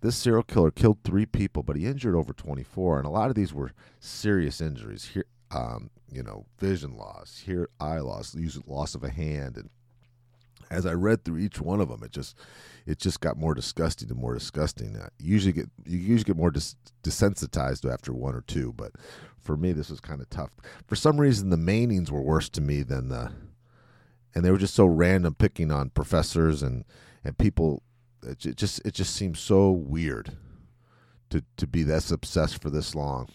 this serial killer killed three people, but he injured over twenty four, and a lot of these were serious injuries. Here, um, you know, vision loss, here eye loss, loss of a hand, and as I read through each one of them, it just it just got more disgusting and more disgusting. You usually get you usually get more dis- desensitized after one or two, but for me this was kind of tough. For some reason, the mainings were worse to me than the, and they were just so random, picking on professors and and people. It just it just seems so weird to to be this obsessed for this long.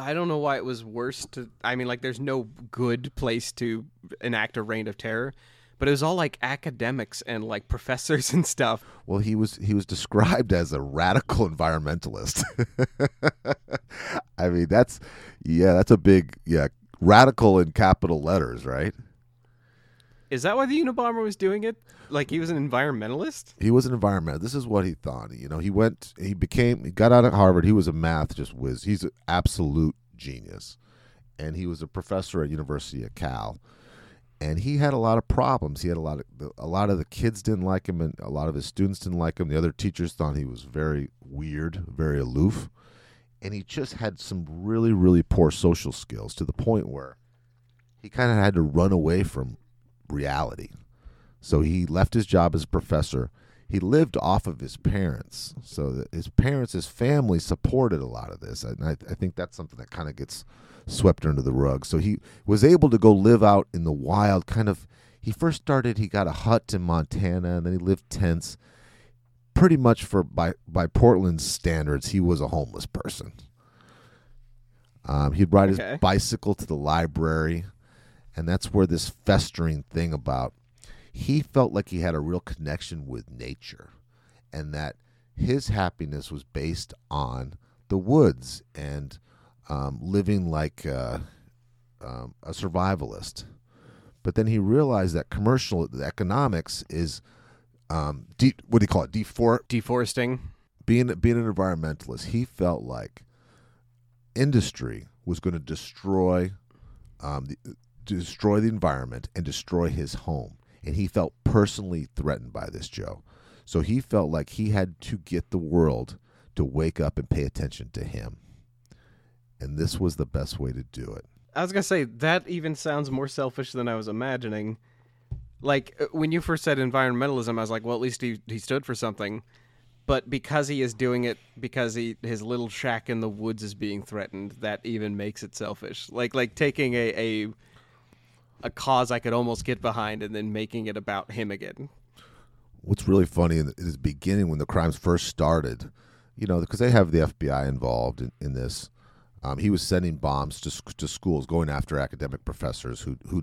I don't know why it was worse to. I mean, like, there's no good place to enact a reign of terror, but it was all like academics and like professors and stuff. Well, he was he was described as a radical environmentalist. I mean, that's yeah, that's a big yeah, radical in capital letters, right? Is that why the Unabomber was doing it? Like, he was an environmentalist? He was an environmentalist. This is what he thought. You know, he went, he became, he got out of Harvard. He was a math just whiz. He's an absolute genius, and he was a professor at University of Cal. And he had a lot of problems. He had a lot of a lot of the kids didn't like him, and a lot of his students didn't like him. The other teachers thought he was very weird, very aloof, and he just had some really, really poor social skills to the point where he kind of had to run away from reality. So he left his job as a professor. He lived off of his parents. So his parents, his family supported a lot of this. And I, I think that's something that kind of gets swept under the rug. So he was able to go live out in the wild, kind of. He first started, he got a hut in Montana, and then he lived tents. Pretty much for by by Portland's standards, he was a homeless person. Um, he'd ride Okay. his bicycle to the library, and that's where this festering thing about he felt like he had a real connection with nature and that his happiness was based on the woods and um, living like uh, um, a survivalist. But then he realized that commercial economics is um, de- what do you call it? Defor- Deforesting. being being an environmentalist, he felt like industry was going to destroy um, the, destroy the environment and destroy his home, and he felt personally threatened by this, Joe. So he felt like he had to get the world to wake up and pay attention to him, and this was the best way to do it. I was gonna say that even sounds more selfish than I was imagining. Like uh, when you first said environmentalism, I was like, well, at least he he stood for something. But because he is doing it because he his little shack in the woods is being threatened, that even makes it selfish. Like like taking a a, a cause I could almost get behind and then making it about him again. what's really funny in, the, beginning when the crimes first started, you know, because they have the FBI involved in, in this. Um, he was sending bombs to to schools, going after academic professors who who,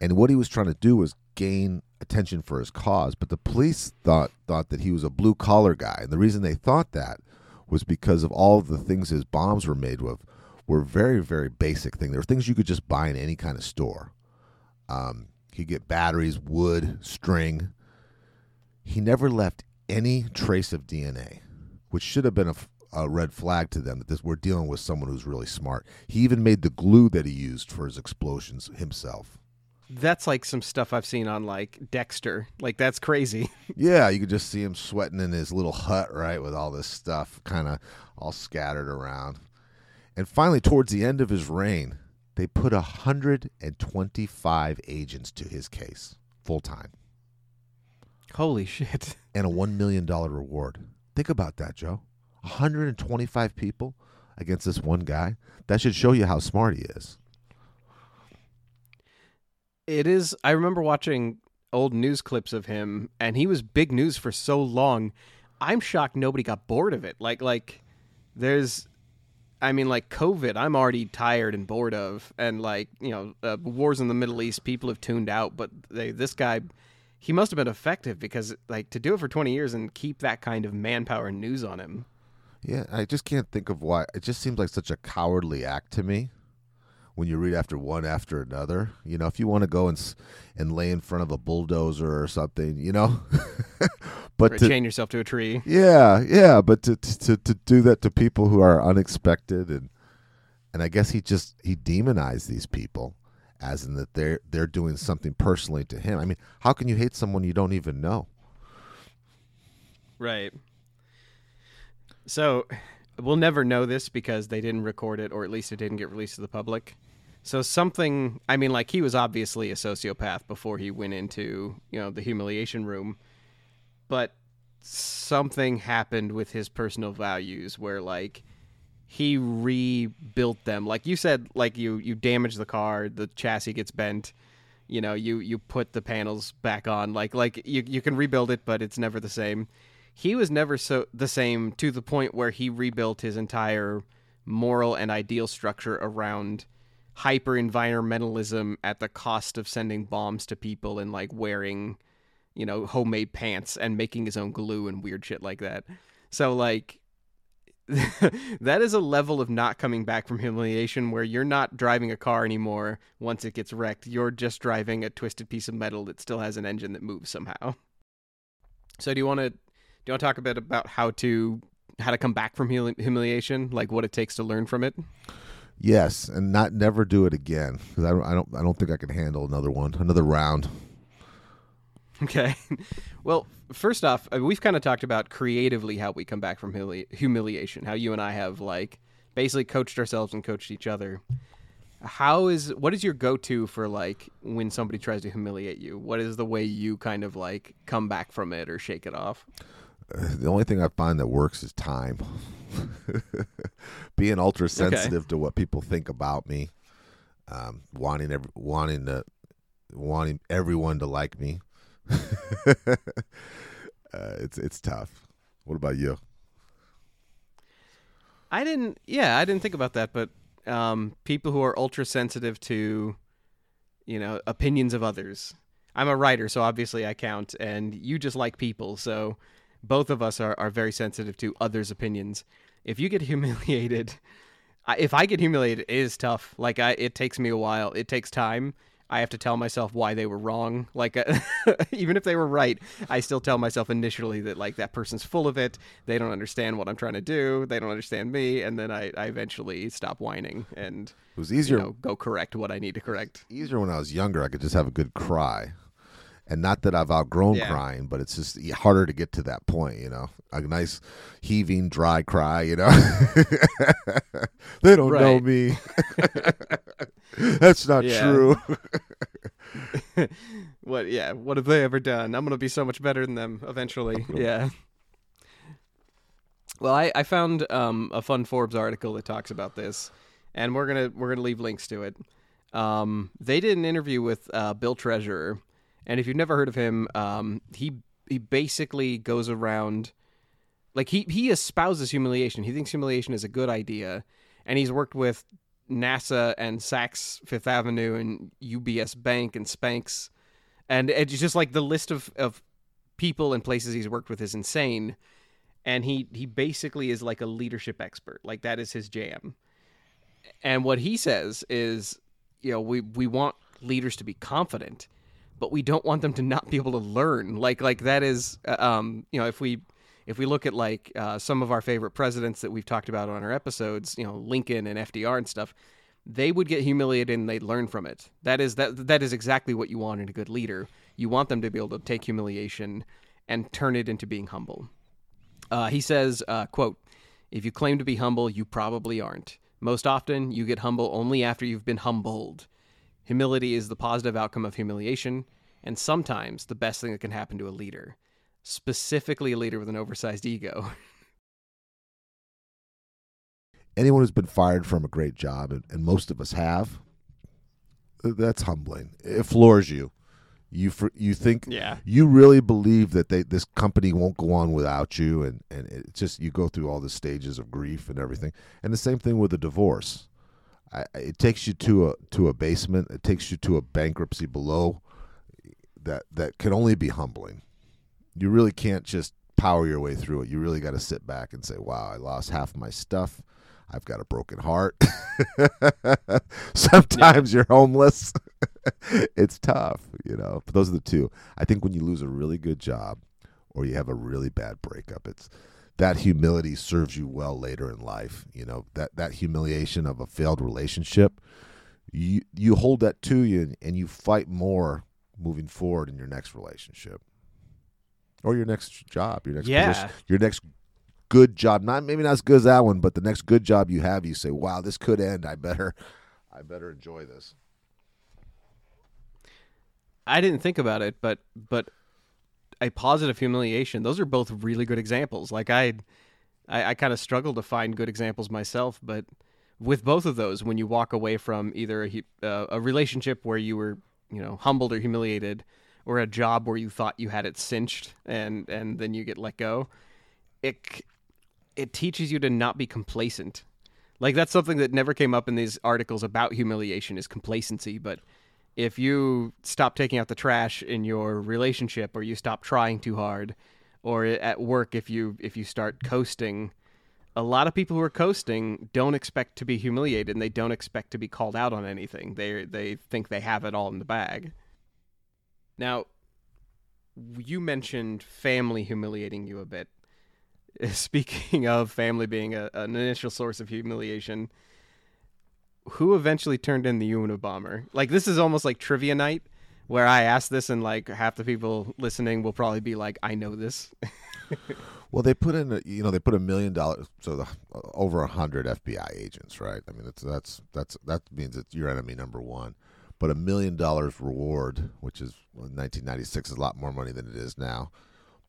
and what he was trying to do was gain attention for his cause. But the police thought thought that he was a blue collar guy, and the reason they thought that was because of all of the things his bombs were made with were very very basic things. They were things you could just buy in any kind of store. Um, you get batteries, wood, string he never left any trace of DNA, which should have been a red flag to them that this we're dealing with someone who's really smart. He even made the glue that he used for his explosions himself. That's like some stuff I've seen on like Dexter. Like that's crazy. Yeah, you could just see him sweating in his little hut, right, with all this stuff kind of all scattered around. And finally, towards the end of his reign, they put 125 agents to his case full time Holy shit. and a $1 million reward. Think about that, Joe. 125 people against this one guy. That should show you how smart he is. It is. I remember watching old news clips of him, and he was big news for so long. I'm shocked nobody got bored of it. Like, like there's, I mean, like COVID. I'm already tired and bored of, and like you know, uh, wars in the Middle East. People have tuned out, but they, this guy, he must have been effective because like to do it for 20 years and keep that kind of manpower and news on him. Yeah, I just can't think of why. It just seems like such a cowardly act to me when you read after one after another. You know, if you want to go and and lay in front of a bulldozer or something, you know. but or to, chain yourself to a tree. yeah, yeah, but to, to to do that to people who are unexpected and and I guess he just he demonized these people as in that they're they're doing something personally to him. I mean, how can you hate someone you don't even know? Right. So we'll never know this because they didn't record it, or at least it didn't get released to the public. So something, I mean, like he was obviously a sociopath before he went into, you know, the humiliation room, but something happened with his personal values where, like, he rebuilt them. Like you said, like you you damage the car, the chassis gets bent. You know, you you put the panels back on. Like like you you can rebuild it, but it's never the same. He was never so the same to the point where he rebuilt his entire moral and ideal structure around hyper environmentalism at the cost of sending bombs to people and like wearing, you know, homemade pants and making his own glue and weird shit like that. So like that is a level of not coming back from humiliation where you're not driving a car anymore once it gets wrecked. You're just driving a twisted piece of metal that still has an engine that moves somehow. So do you want to do you want to talk a bit about how to how to come back from humi- humiliation, like what it takes to learn from it? Yes, and not never do it again because I don't I don't I don't think I can handle another one, another round. Okay. Well, first off, uh, we've kind of talked about creatively how we come back from humili- humiliation, how you and I have like basically coached ourselves and coached each other. How is what is your go-to for like when somebody tries to humiliate you? What is the way you kind of like come back from it or shake it off? The only thing I find that works is time. Being ultra sensitive to what people think about me, um, wanting every, wanting to wanting everyone to like me. uh, it's it's tough. What about you? I didn't. Yeah, I didn't think about that. But um, people who are ultra sensitive to, you know, opinions of others. I'm a writer, so obviously I count, and you just like people, so both of us are, are very sensitive to others' opinions. If you get humiliated, I, if I get humiliated, it is tough. Like I, it takes me a while. It takes time. I have to tell myself why they were wrong. Like uh, even if they were right, I still tell myself initially that like that person's full of it. They don't understand what I'm trying to do. They don't understand me, and then I, I eventually stop whining and It was you easier know go correct what I need to correct. easier when I was younger. I could just have a good cry, and not that I've outgrown Yeah. crying, but it's just harder to get to that point. You know, a nice heaving, dry cry. You know, they don't know me. That's not true. what yeah what have they ever done i'm gonna be so much better than them eventually yeah well i, I found um, a fun forbes article that talks about this and we're gonna we're gonna leave links to it um, they did an interview with uh, bill treasurer and if you've never heard of him um, he he basically goes around like he he espouses humiliation. He thinks humiliation is a good idea. And he's worked with NASA and Saks Fifth Avenue and UBS Bank and Spanx, and it's just like the list of, of people and places he's worked with is insane. And he he basically is like a leadership expert, like that is his jam. And what he says is, you know, we we want leaders to be confident, but we don't want them to not be able to learn. Like like that is, uh, um, you know, if we if we look at like uh, some of our favorite presidents that we've talked about on our episodes, you know, Lincoln and FDR and stuff, they would get humiliated and they'd learn from it. That is that that is exactly what you want in a good leader. You want them to be able to take humiliation and turn it into being humble. Uh, he says, uh, "quote If you claim to be humble, you probably aren't. Most often, you get humble only after you've been humbled. Humility is the positive outcome of humiliation, and sometimes the best thing that can happen to a leader." specifically a leader with an oversized ego. Anyone who's been fired from a great job, and, and most of us have, that's humbling. It floors you. You for, you think Yeah. you really believe that they this company won't go on without you, and and it's just you go through all the stages of grief and everything. And the same thing with a divorce. I, it takes you to a to a basement. It takes you to a bankruptcy below that that can only be humbling. You really can't just power your way through it. You really got to sit back and say, "Wow, I lost half my stuff. I've got a broken heart." Sometimes you're homeless. it's tough, you know. But those are the two. I think when you lose a really good job or you have a really bad breakup, it's that humility serves you well later in life. You know that that humiliation of a failed relationship, you you hold that to you and, and you fight more moving forward in your next relationship or your next job, your next Yeah. position, your next good job. Not maybe not as good as that one, but the next good job you have, you say, "Wow, this could end. I better, I better enjoy this." I didn't think about it, but but a positive humiliation. Those are both really good examples. Like I, I, I kind of struggle to find good examples myself, but with both of those, when you walk away from either a, uh, a relationship where you were, you know, humbled or humiliated, or a job where you thought you had it cinched, and and then you get let go, it it teaches you to not be complacent. Like that's something that never came up in these articles about humiliation is complacency, but if you stop taking out the trash in your relationship or you stop trying too hard or at work if you if you start coasting a lot of people who are coasting don't expect to be humiliated and they don't expect to be called out on anything. They they think they have it all in the bag. Now you mentioned family humiliating you a bit. Speaking of family being a, an initial source of humiliation who eventually turned in the Unabomber? Like this is almost like trivia night where I ask this and like half the people listening will probably be like, I know this. Well, they put in, a, you know, they put a million dollars, so the, uh, over a hundred FBI agents, right? I mean, it's, that's that's that means it's your enemy number one. But a million dollars reward, which is well, 1996, is a lot more money than it is now,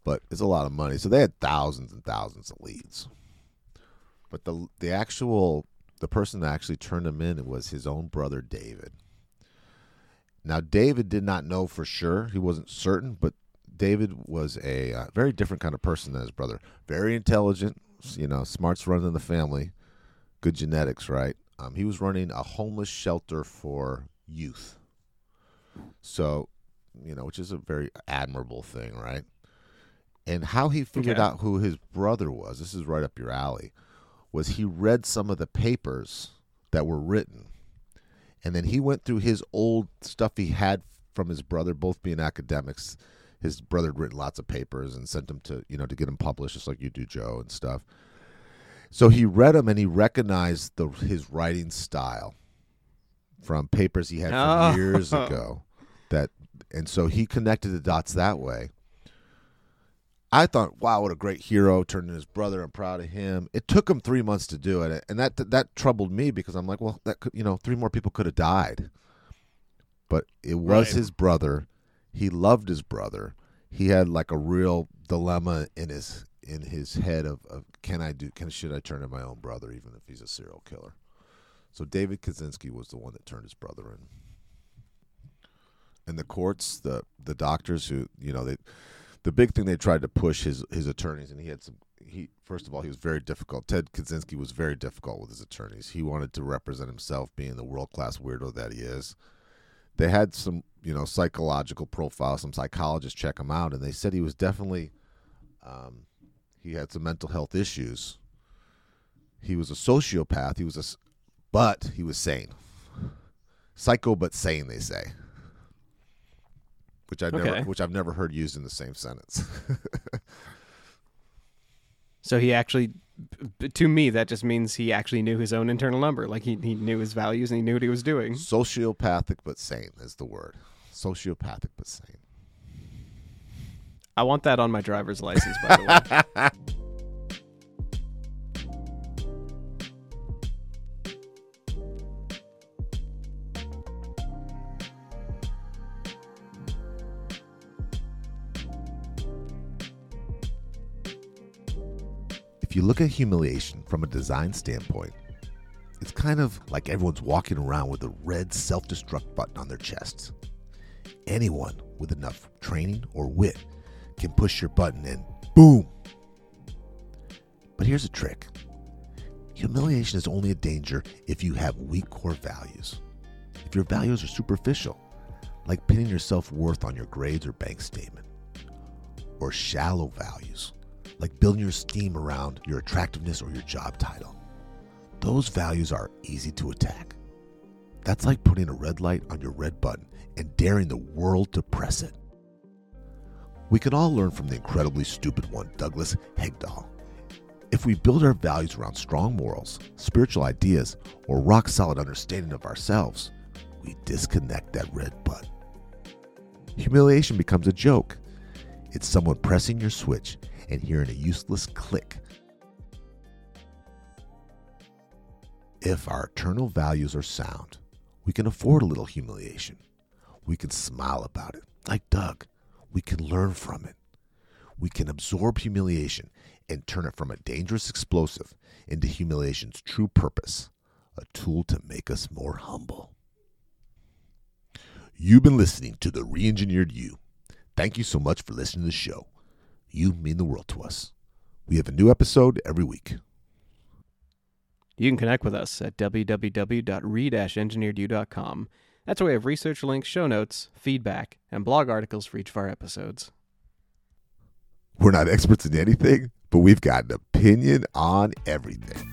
but it's a lot of money. So they had thousands and thousands of leads. But the the actual the person that actually turned him in was his own brother David. Now David did not know for sure; he wasn't certain, but David was a uh, very different kind of person than his brother. Very intelligent, you know, smarts running in the family, good genetics, right? Um, he was running a homeless shelter for youth. So, you know, which is a very admirable thing, right? And how he figured Okay. out who his brother was, this is right up your alley, was he read some of the papers that were written. And then he went through his old stuff he had from his brother, both being academics. His brother had written lots of papers and sent them to, you know, to get them published, just like you do, Joe, and stuff. So he read them and he recognized the his writing style from papers he had from Oh. years ago. That and so he connected the dots that way. I thought, wow, what a great hero! Turned in his brother. I'm proud of him. It took him three months to do it, and that that troubled me because I'm like, well, that could, you know, three more people could have died, but it was Right. his brother. He loved his brother. He had like a real dilemma in his in his head of, of can I do can should I turn in my own brother even if he's a serial killer. So David Kaczynski was the one that turned his brother in. And the courts, the the doctors who you know they, the big thing they tried to push his his attorneys, and he had some. He first of all he was very difficult. Ted Kaczynski was very difficult with his attorneys. He wanted to represent himself, being the world class weirdo that he is. They had some you know psychological profiles. Some psychologists check him out, and they said he was definitely. Um, he had some mental health issues. He was a sociopath. He was a, but he was sane. Psycho but sane, they say. Which I never, Okay. which I've never heard used in the same sentence. So he actually, to me, that just means he actually knew his own internal number. Like he, he knew his values and he knew what he was doing. Sociopathic but sane is the word. Sociopathic but sane. I want that on my driver's license, by the way. If you look at humiliation from a design standpoint, it's kind of like everyone's walking around with a red self destruct button on their chests. Anyone with enough training or wit can push your button and boom. But here's a trick humiliation is only a danger if you have weak core values. If your values are superficial, like pinning your self worth on your grades or bank statement, or shallow values, like building your esteem around your attractiveness or your job title. Those values are easy to attack. That's like putting a red light on your red button and daring the world to press it. We can all learn from the incredibly stupid one, Douglas Hegdahl. If we build our values around strong morals, spiritual ideas, or rock solid understanding of ourselves, we disconnect that red button. Humiliation becomes a joke. It's someone pressing your switch and hearing a useless click. If our eternal values are sound, we can afford a little humiliation. We can smile about it, like Doug. We can learn from it. We can absorb humiliation and turn it from a dangerous explosive into humiliation's true purpose a tool to make us more humble. You've been listening to the Reengineered You. Thank you so much for listening to the show. You mean the world to us. We have a new episode every week. You can connect with us at www.re-engineeredu.com. That's where we have research links, show notes, feedback, and blog articles for each of our episodes. We're not experts in anything, but we've got an opinion on everything.